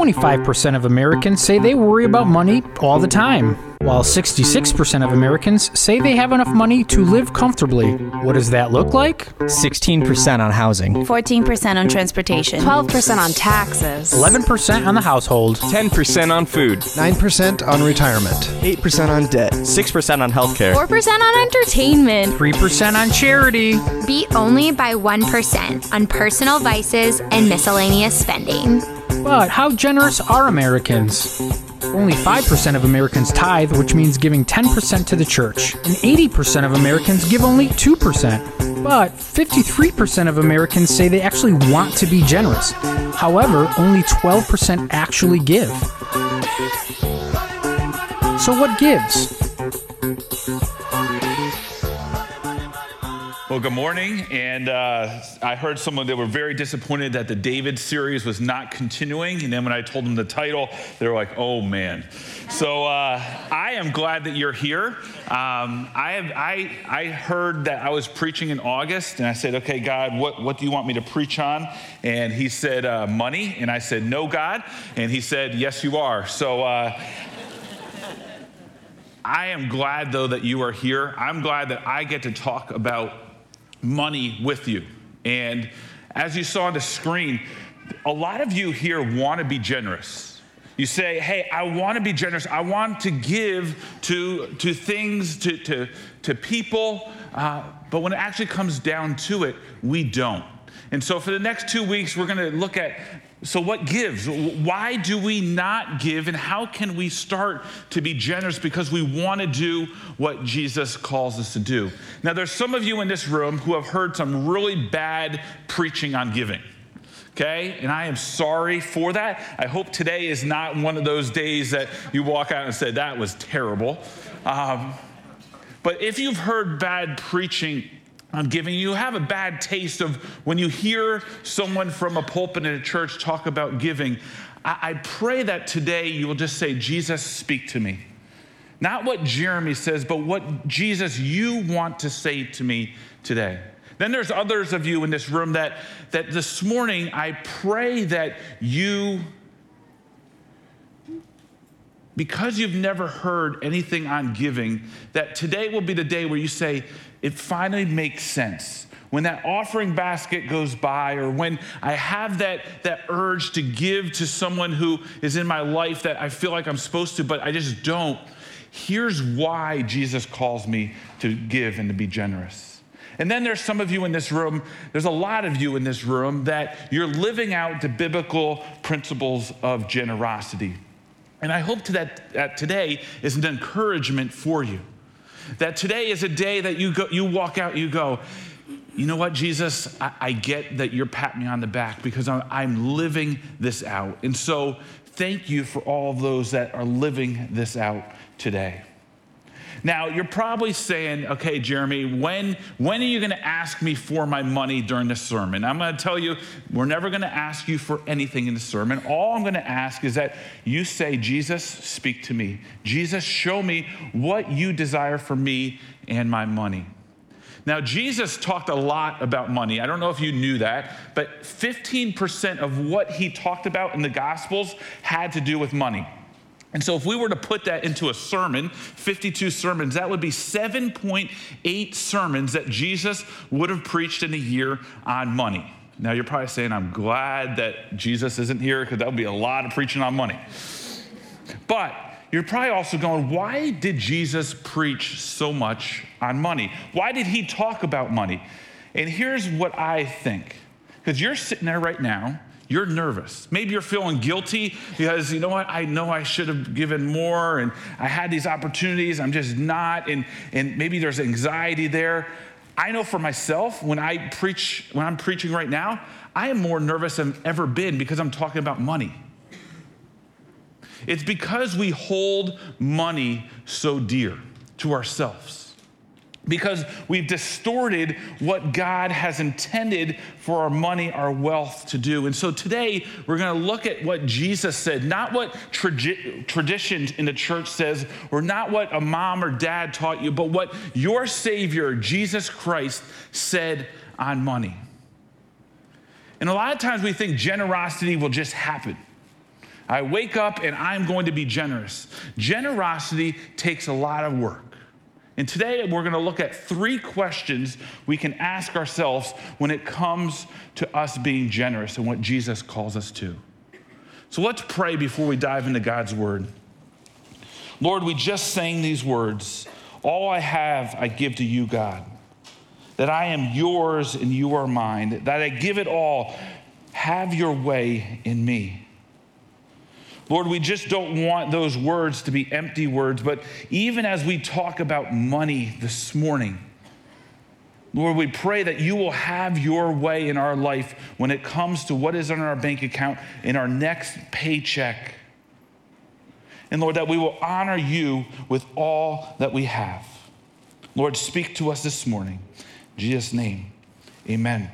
25% of Americans say they worry about money all the time, while 66% of Americans say they have enough money to live comfortably. What does that look like? 16% on housing, 14% on transportation, 12% on taxes, 11% on the household, 10% on food, 9% on retirement, 8% on debt, 6% on healthcare, 4% on entertainment, 3% on charity, beat only by 1% on personal vices and miscellaneous spending. But how generous are Americans? Only 5% of Americans tithe, which means giving 10% to the church, and 80% of Americans give only 2%. But 53% of Americans say they actually want to be generous. However, only 12% actually give. So, what gives? Well, good morning. And uh, I heard someone that were very disappointed that the David series was not continuing. And then when I told them the title, they were like, oh man. So uh, I am glad that you're here. Um, I, have, I, I heard that I was preaching in August, and I said, okay, God, what, what do you want me to preach on? And he said, uh, money. And I said, no, God. And he said, yes, you are. So uh, I am glad, though, that you are here. I'm glad that I get to talk about money with you. And as you saw on the screen, a lot of you here want to be generous. You say, hey, I want to be generous. I want to give to, to things, to, to, to people. Uh, but when it actually comes down to it, we don't. And so for the next two weeks, we're going to look at so, what gives? Why do we not give? And how can we start to be generous because we want to do what Jesus calls us to do? Now, there's some of you in this room who have heard some really bad preaching on giving. Okay? And I am sorry for that. I hope today is not one of those days that you walk out and say, that was terrible. Um, but if you've heard bad preaching on giving. You have a bad taste of when you hear someone from a pulpit in a church talk about giving. I, I pray that today you will just say, Jesus, speak to me. Not what Jeremy says, but what Jesus you want to say to me today. Then there's others of you in this room that, that this morning I pray that you, because you've never heard anything on giving, that today will be the day where you say, it finally makes sense. When that offering basket goes by, or when I have that, that urge to give to someone who is in my life that I feel like I'm supposed to, but I just don't, here's why Jesus calls me to give and to be generous. And then there's some of you in this room, there's a lot of you in this room that you're living out the biblical principles of generosity. And I hope that, that today is an encouragement for you. That today is a day that you, go, you walk out, you go, you know what, Jesus, I, I get that you're patting me on the back because I'm, I'm living this out. And so thank you for all those that are living this out today. Now, you're probably saying, okay, Jeremy, when, when are you going to ask me for my money during the sermon? I'm going to tell you, we're never going to ask you for anything in the sermon. All I'm going to ask is that you say, Jesus, speak to me. Jesus, show me what you desire for me and my money. Now, Jesus talked a lot about money. I don't know if you knew that, but 15% of what he talked about in the Gospels had to do with money. And so, if we were to put that into a sermon, 52 sermons, that would be 7.8 sermons that Jesus would have preached in a year on money. Now, you're probably saying, I'm glad that Jesus isn't here because that would be a lot of preaching on money. But you're probably also going, why did Jesus preach so much on money? Why did he talk about money? And here's what I think because you're sitting there right now you're nervous. Maybe you're feeling guilty because, you know what, I know I should have given more and I had these opportunities, I'm just not. And, and maybe there's anxiety there. I know for myself, when I preach, when I'm preaching right now, I am more nervous than I've ever been because I'm talking about money. It's because we hold money so dear to ourselves because we've distorted what God has intended for our money, our wealth to do. And so today we're going to look at what Jesus said, not what tradi- tradition in the church says, or not what a mom or dad taught you, but what your Savior, Jesus Christ, said on money. And a lot of times we think generosity will just happen. I wake up and I'm going to be generous. Generosity takes a lot of work. And today we're going to look at three questions we can ask ourselves when it comes to us being generous and what Jesus calls us to. So let's pray before we dive into God's word. Lord, we just sang these words All I have, I give to you, God. That I am yours and you are mine. That I give it all. Have your way in me. Lord, we just don't want those words to be empty words, but even as we talk about money this morning, Lord, we pray that you will have your way in our life when it comes to what is on our bank account in our next paycheck. And Lord, that we will honor you with all that we have. Lord, speak to us this morning. In Jesus' name, amen.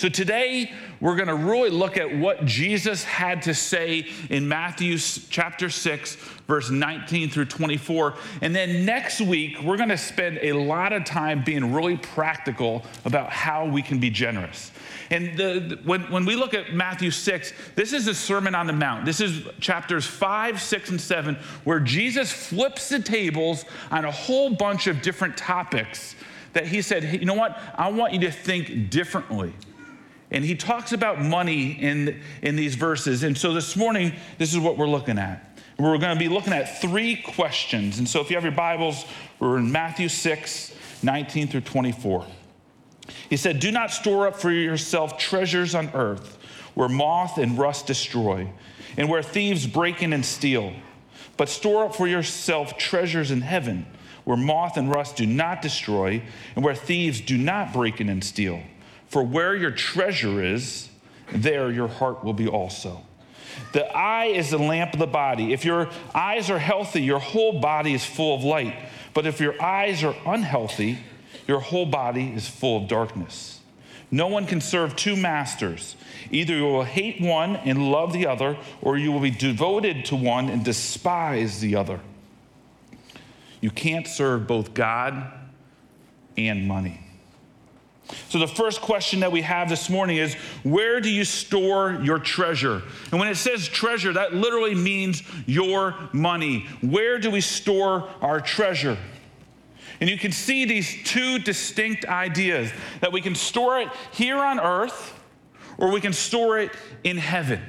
So today, we're going to really look at what Jesus had to say in Matthew chapter 6, verse 19 through 24. And then next week, we're going to spend a lot of time being really practical about how we can be generous. And the, when, when we look at Matthew 6, this is the Sermon on the Mount. This is chapters 5, 6, and 7, where Jesus flips the tables on a whole bunch of different topics that he said, hey, you know what? I want you to think differently. And he talks about money in, in these verses. And so this morning, this is what we're looking at. We're going to be looking at three questions. And so if you have your Bibles, we're in Matthew 6, 19 through 24. He said, Do not store up for yourself treasures on earth where moth and rust destroy, and where thieves break in and steal. But store up for yourself treasures in heaven where moth and rust do not destroy, and where thieves do not break in and steal. For where your treasure is, there your heart will be also. The eye is the lamp of the body. If your eyes are healthy, your whole body is full of light. But if your eyes are unhealthy, your whole body is full of darkness. No one can serve two masters. Either you will hate one and love the other, or you will be devoted to one and despise the other. You can't serve both God and money. So, the first question that we have this morning is where do you store your treasure? And when it says treasure, that literally means your money. Where do we store our treasure? And you can see these two distinct ideas that we can store it here on earth or we can store it in heaven.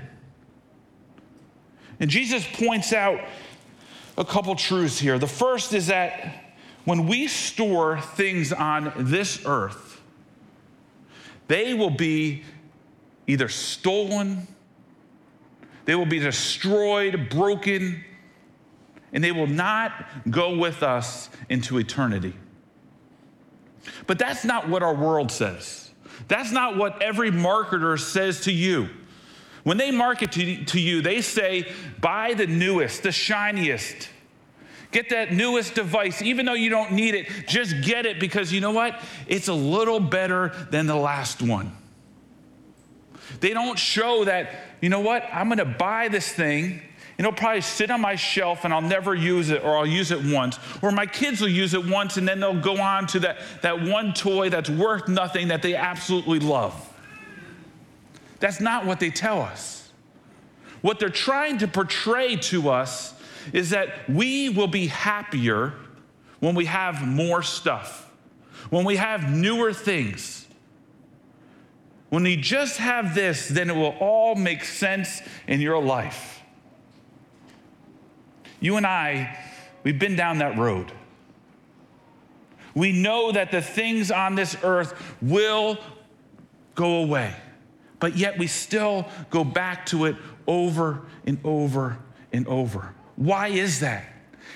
And Jesus points out a couple truths here. The first is that when we store things on this earth, they will be either stolen, they will be destroyed, broken, and they will not go with us into eternity. But that's not what our world says. That's not what every marketer says to you. When they market to, you, they say, buy the newest, the shiniest. Get that newest device, even though you don't need it, just get it because you know what? It's a little better than the last one. They don't show that, you know what? I'm going to buy this thing and it'll probably sit on my shelf and I'll never use it or I'll use it once. Or my kids will use it once and then they'll go on to that, that one toy that's worth nothing that they absolutely love. That's not what they tell us. What they're trying to portray to us is that we will be happier when we have more stuff, when we have newer things. When you just have this, then it will all make sense in your life. You and I, we've been down that road. We know that the things on this earth will go away, but yet we still go back to it over and over and over. Why is that?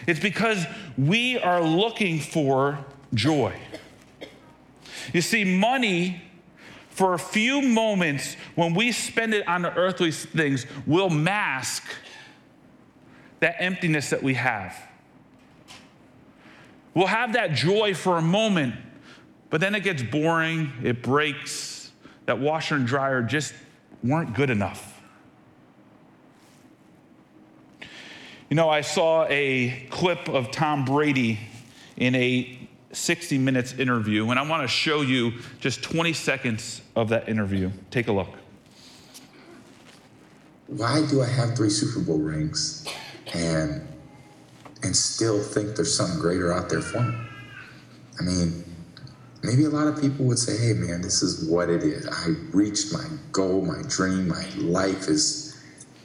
It's because we are looking for joy. You see, money, for a few moments, when we spend it on earthly things, will mask that emptiness that we have. We'll have that joy for a moment, but then it gets boring, it breaks. That washer and dryer just weren't good enough. You know, I saw a clip of Tom Brady in a 60 Minutes interview, and I want to show you just 20 seconds of that interview. Take a look. why do I have three Super Bowl rings and and still think there's something greater out there for me? I mean, maybe a lot of people would say, hey man, this is what it is. I reached my goal, my dream, my life is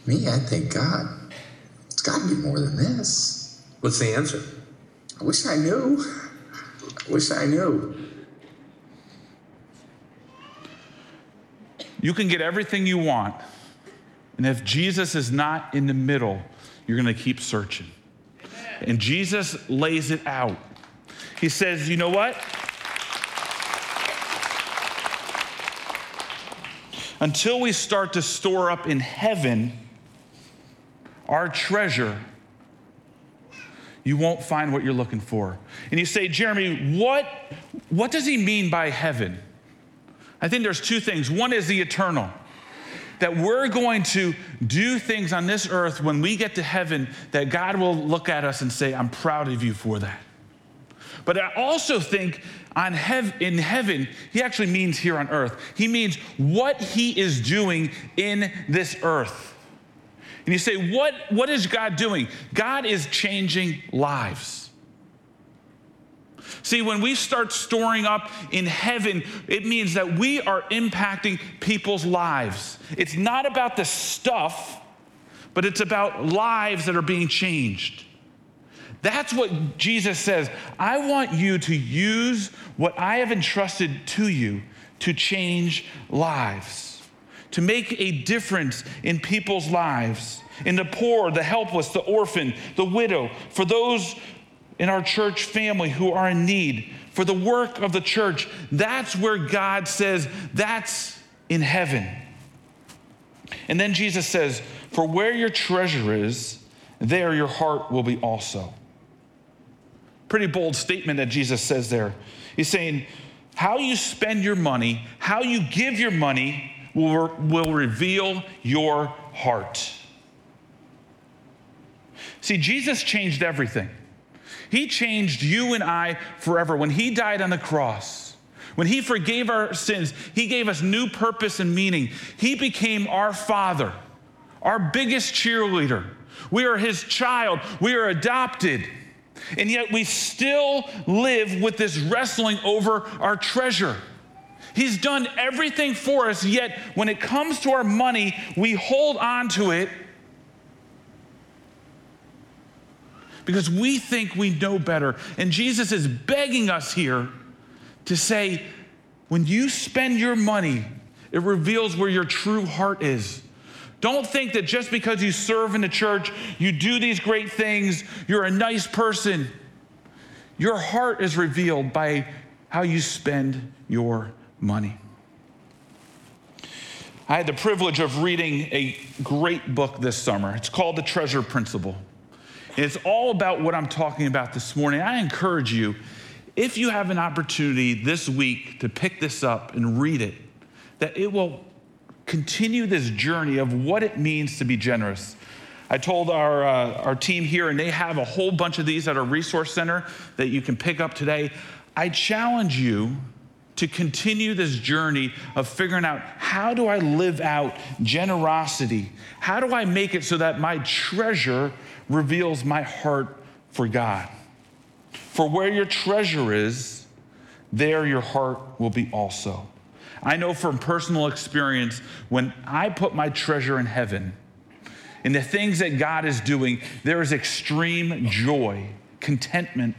me. I thank God, it's got to be more than this. What's the answer? I wish I knew. I wish I knew. You can get everything you want. And if Jesus is not in the middle, you're going to keep searching. And Jesus lays it out. He says, You know what? Until we start to store up in heaven our treasure, you won't find what you're looking for. And you say, Jeremy, what, what does he mean by heaven? I think there's two things. One is the eternal, that we're going to do things on this earth when we get to heaven that God will look at us and say, I'm proud of you for that. But I also think on hev- in heaven, he actually means here on earth. He means what he is doing in this earth. And you say, what, what is God doing? God is changing lives. See, when we start storing up in heaven, it means that we are impacting people's lives. It's not about the stuff, but it's about lives that are being changed. That's what Jesus says. I want you to use what I have entrusted to you to change lives, to make a difference in people's lives, in the poor, the helpless, the orphan, the widow, for those in our church family who are in need, for the work of the church. That's where God says, that's in heaven. And then Jesus says, For where your treasure is, there your heart will be also. Pretty bold statement that Jesus says there. He's saying, How you spend your money, how you give your money, will, will reveal your heart. See, Jesus changed everything. He changed you and I forever. When He died on the cross, when He forgave our sins, He gave us new purpose and meaning. He became our Father, our biggest cheerleader. We are His child, we are adopted. And yet we still live with this wrestling over our treasure. He's done everything for us, yet when it comes to our money, we hold on to it because we think we know better. And Jesus is begging us here to say, when you spend your money, it reveals where your true heart is. Don't think that just because you serve in the church, you do these great things, you're a nice person. Your heart is revealed by how you spend your money. I had the privilege of reading a great book this summer. It's called The Treasure Principle. It's all about what I'm talking about this morning. I encourage you, if you have an opportunity this week to pick this up and read it, that it will continue this journey of what it means to be generous. I told our, uh, our team here, and they have a whole bunch of these at our resource center that you can pick up today. I challenge you to continue this journey of figuring out how do I live out generosity? How do I make it so that my treasure reveals my heart for God? For where your treasure is, there your heart will be also. I know from personal experience, when I put my treasure in heaven, in the things that God is doing, there is extreme joy, contentment.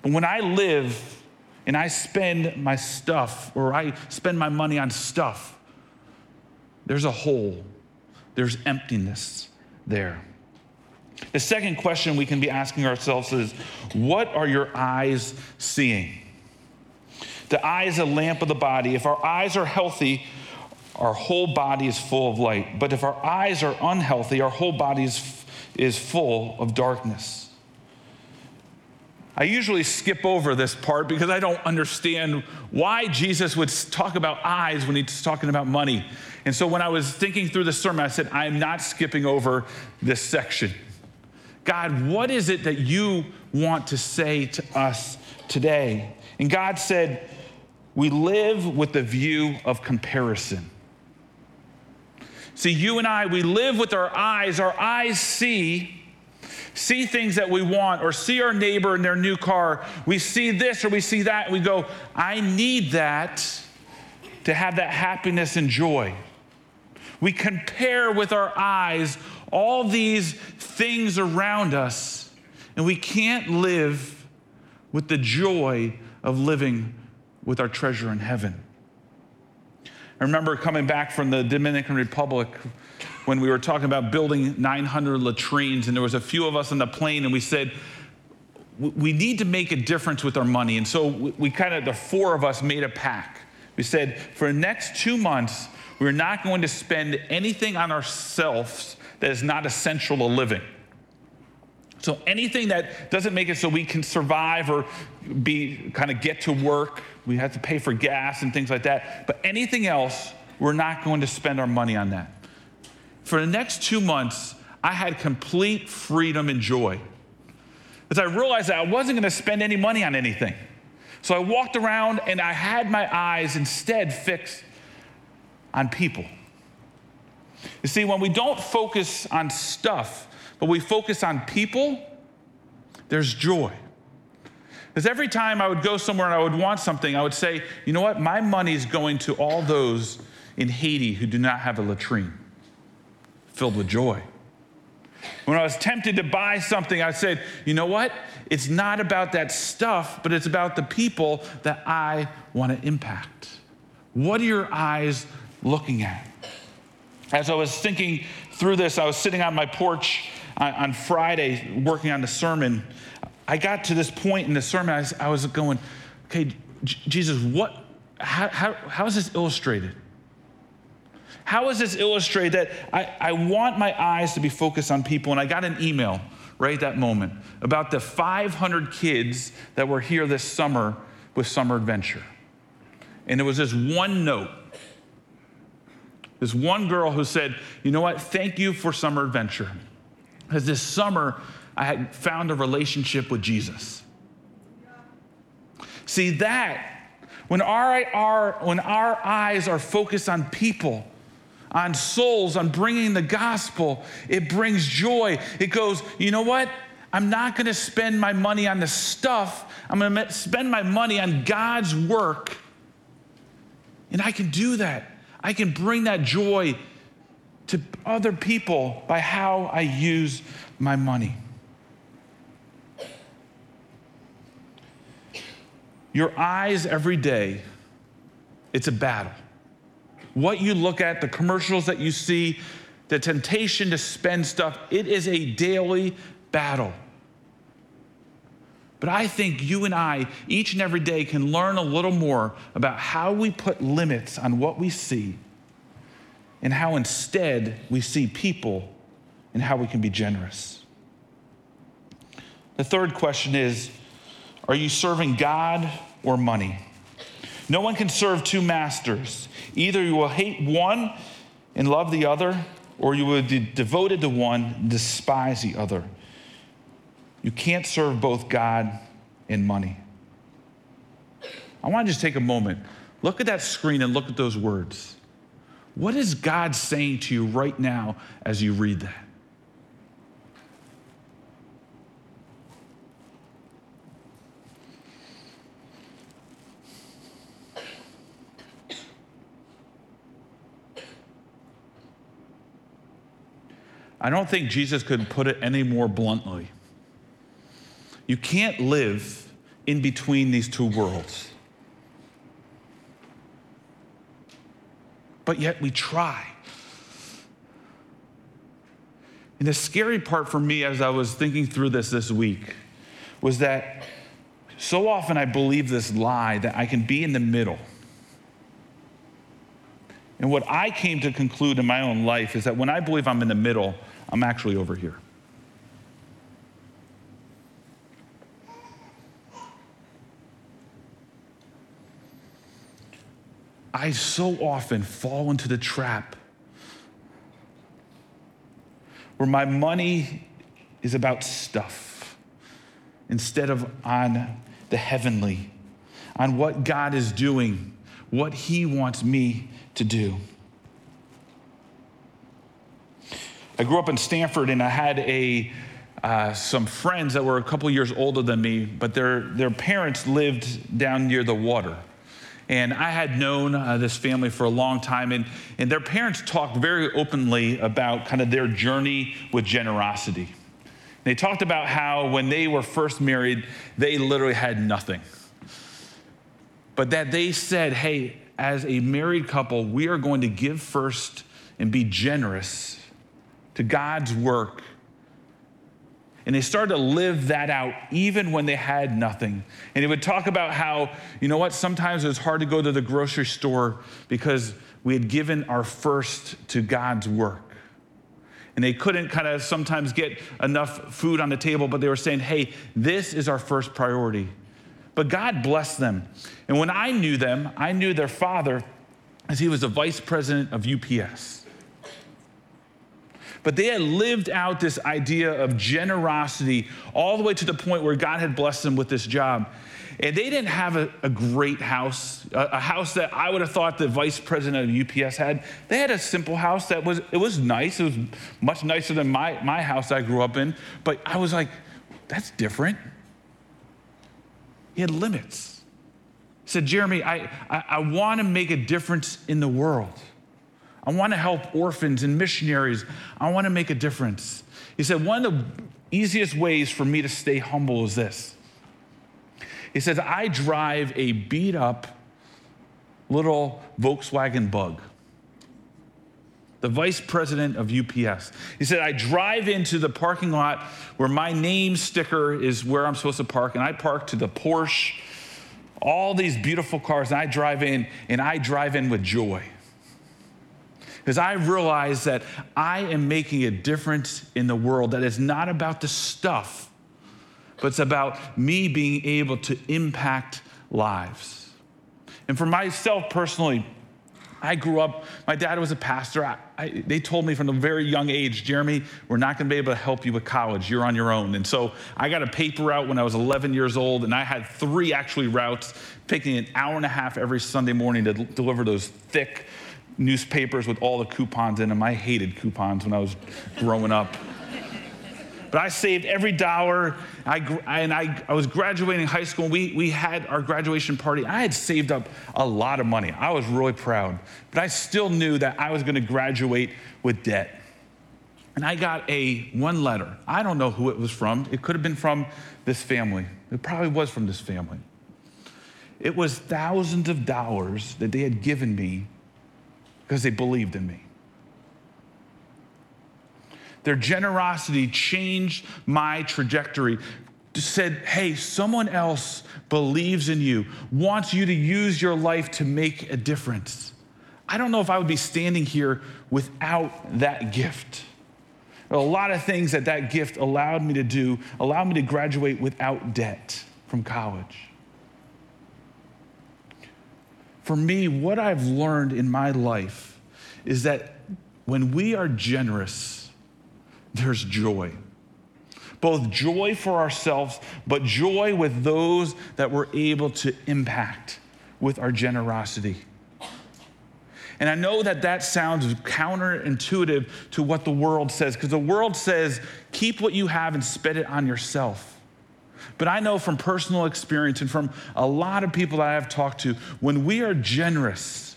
But when I live and I spend my stuff or I spend my money on stuff, there's a hole, there's emptiness there. The second question we can be asking ourselves is what are your eyes seeing? The eye is a lamp of the body. If our eyes are healthy, our whole body is full of light. But if our eyes are unhealthy, our whole body is, is full of darkness. I usually skip over this part because I don't understand why Jesus would talk about eyes when he's talking about money. And so when I was thinking through the sermon, I said, I'm not skipping over this section. God, what is it that you want to say to us today? And God said, We live with the view of comparison. See, you and I, we live with our eyes. Our eyes see see things that we want or see our neighbor in their new car. We see this or we see that and we go, I need that to have that happiness and joy. We compare with our eyes all these things around us and we can't live with the joy of living with our treasure in heaven. I remember coming back from the Dominican Republic when we were talking about building 900 latrines, and there was a few of us on the plane, and we said, we need to make a difference with our money. And so we, kind of, the four of us made a pact. We said, for the next two months, we're not going to spend anything on ourselves that is not essential to living. So anything that doesn't make it so we can survive or be kind of get to work, we have to pay for gas and things like that. But anything else, we're not going to spend our money on that. For the next two months, I had complete freedom and joy. As I realized that I wasn't going to spend any money on anything. So I walked around and I had my eyes instead fixed on people. You see, when we don't focus on stuff, but we focus on people, there's joy. Because every time I would go somewhere and I would want something, I would say, you know what? My money is going to all those in Haiti who do not have a latrine, filled with joy. When I was tempted to buy something, I said, you know what? It's not about that stuff, but it's about the people that I want to impact. What are your eyes looking at? As I was thinking through this, I was sitting on my porch on, Friday working on the sermon. I got to this point in the sermon, I was, I was going, okay, Jesus, what, how, how, how is this illustrated? How is this illustrated that I, I want my eyes to be focused on people? And I got an email right at that moment about the 500 kids that were here this summer with Summer Adventure. And it was this one note. This one girl who said, You know what? Thank you for Summer Adventure. Because this summer, I had found a relationship with Jesus. See, that, when our, our, when our eyes are focused on people, on souls, on bringing the gospel, it brings joy. It goes, you know what? I'm not going to spend my money on the stuff. I'm going to spend my money on God's work. And I can do that. I can bring that joy to other people by how I use my money. Your eyes every day, it's a battle. What you look at, the commercials that you see, the temptation to spend stuff, it is a daily battle. But I think you and I, each and every day, can learn a little more about how we put limits on what we see and how instead we see people and how we can be generous. The third question is Are you serving God or money? No one can serve two masters. Either you will hate one and love the other, or you will be devoted to one and despise the other. You can't serve both God and money. I want to just take a moment. Look at that screen and look at those words. What is God saying to you right now as you read that? I don't think Jesus could put it any more bluntly. You can't live in between these two worlds. But yet we try. And the scary part for me as I was thinking through this this week was that so often I believe this lie that I can be in the middle. And what I came to conclude in my own life is that when I believe I'm in the middle, I'm actually over here. I so often fall into the trap where my money is about stuff instead of on the heavenly, on what God is doing, what He wants me to do. I grew up in Stamford and I had a, uh, some friends that were a couple years older than me, but their, their parents lived down near the water. And I had known uh, this family for a long time, and, and their parents talked very openly about kind of their journey with generosity. They talked about how when they were first married, they literally had nothing. But that they said, hey, as a married couple, we are going to give first and be generous to God's work. And they started to live that out even when they had nothing. And he would talk about how, you know what, sometimes it was hard to go to the grocery store because we had given our first to God's work. And they couldn't kind of sometimes get enough food on the table, but they were saying, hey, this is our first priority. But God blessed them. And when I knew them, I knew their father as he was the vice president of UPS. But they had lived out this idea of generosity all the way to the point where God had blessed them with this job. And they didn't have a, a great house, a, a, house that I would have thought the vice president of UPS had. They had a simple house that was, it was nice. It was much nicer than my, my house I grew up in. But I was like, that's different. He had limits. He said, Jeremy, I, I, I want to make a difference in the world. I want to help orphans and missionaries. I want to make a difference. He said, One of the easiest ways for me to stay humble is this. He says, I drive a beat up little Volkswagen bug. The vice president of UPS. He said, I drive into the parking lot where my name sticker is where I'm supposed to park, and I park to the Porsche, all these beautiful cars, and I drive in, and I drive in with joy because I realize that I am making a difference in the world that is not about the stuff, but it's about me being able to impact lives. And for myself personally, I grew up, my dad was a pastor. I, I, they told me from a very young age, Jeremy, we're not going to be able to help you with college. You're on your own. And so I got a paper route when I was 11 years old, and I had three actually routes, taking an hour and a half every Sunday morning to deliver those thick, newspapers with all the coupons in them. I hated coupons when I was growing up. But I saved every dollar. I, and I, I was graduating high school. We, we had our graduation party. I had saved up a lot of money. I was really proud. But I still knew that I was going to graduate with debt. And I got a one letter. I don't know who it was from. It could have been from this family. It probably was from this family. It was thousands of dollars that they had given me because they believed in me. Their generosity changed my trajectory. Said, hey, someone else believes in you, wants you to use your life to make a difference. I don't know if I would be standing here without that gift. A lot of things that that gift allowed me to do, allowed me to graduate without debt from college. For me, what I've learned in my life is that when we are generous, there's joy. Both joy for ourselves, but joy with those that we're able to impact with our generosity. And I know that that sounds counterintuitive to what the world says, because the world says, keep what you have and spend it on yourself. But I know from personal experience and from a lot of people that I have talked to, when we are generous,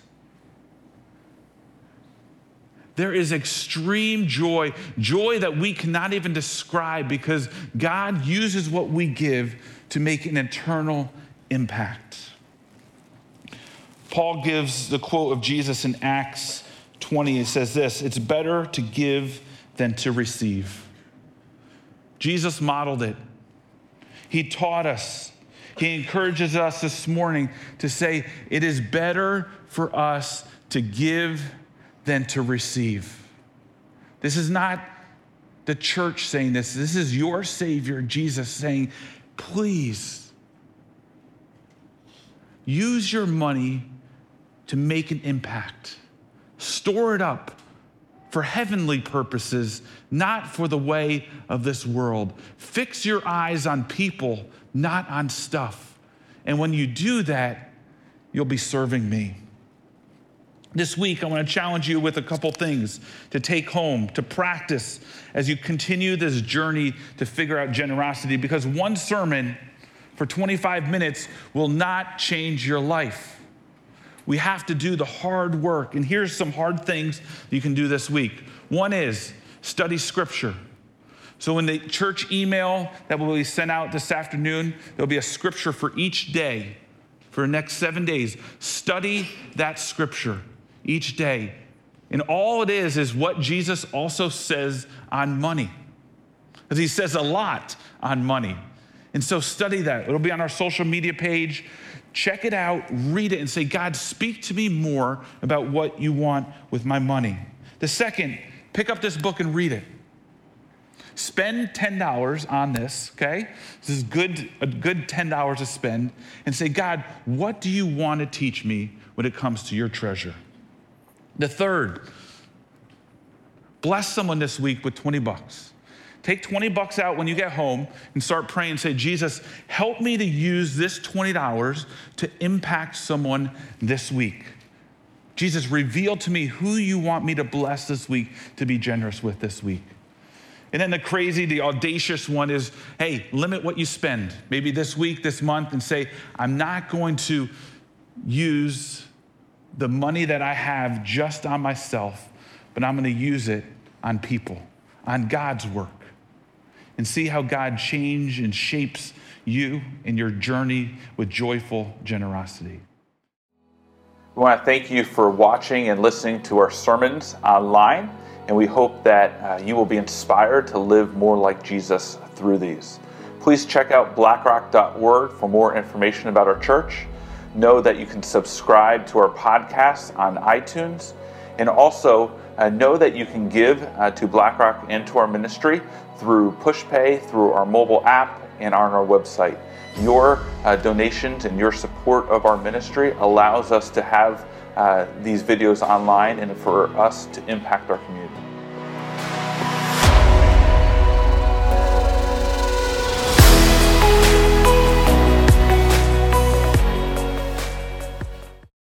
there is extreme joy, joy that we cannot even describe because God uses what we give to make an eternal impact. Paul gives the quote of Jesus in Acts 20. It says this It's better to give than to receive. Jesus modeled it. He taught us. He encourages us this morning to say, it is better for us to give than to receive. This is not the church saying this. This is your Savior, Jesus, saying, please use your money to make an impact. Store it up for heavenly purposes, not for the way of this world. Fix your eyes on people, not on stuff. And when you do that, you'll be serving me. This week, I want to challenge you with a couple things to take home, to practice as you continue this journey to figure out generosity, because one sermon for 25 minutes will not change your life. We have to do the hard work. And here's some hard things you can do this week. One is study scripture. So, in the church email that will be sent out this afternoon, there'll be a scripture for each day for the next seven days. Study that scripture each day. And all it is is what Jesus also says on money. Because he says a lot on money. And so study that. It'll be on our social media page. Check it out, read it, and say, God, speak to me more about what you want with my money. The second, pick up this book and read it. Spend $10 on this, okay? This is good, a good $10 to spend, and say, God, what do you want to teach me when it comes to your treasure? The third, bless someone this week with 20 bucks. Take 20 bucks out when you get home and start praying. Say, Jesus, help me to use this $20 to impact someone this week. Jesus, reveal to me who you want me to bless this week to be generous with this week. And then the crazy, the audacious one is hey, limit what you spend. Maybe this week, this month, and say, I'm not going to use the money that I have just on myself, but I'm going to use it on people, on God's work, and see how God changes and shapes you in your journey with joyful generosity. We want to thank you for watching and listening to our sermons online, and we hope that uh, you will be inspired to live more like Jesus through these. Please check out blackrock.org for more information about our church know that you can subscribe to our podcast on iTunes. And also uh, know that you can give uh, to BlackRock and to our ministry through PushPay, through our mobile app, and on our website. Your uh, donations and your support of our ministry allows us to have uh, these videos online and for us to impact our community.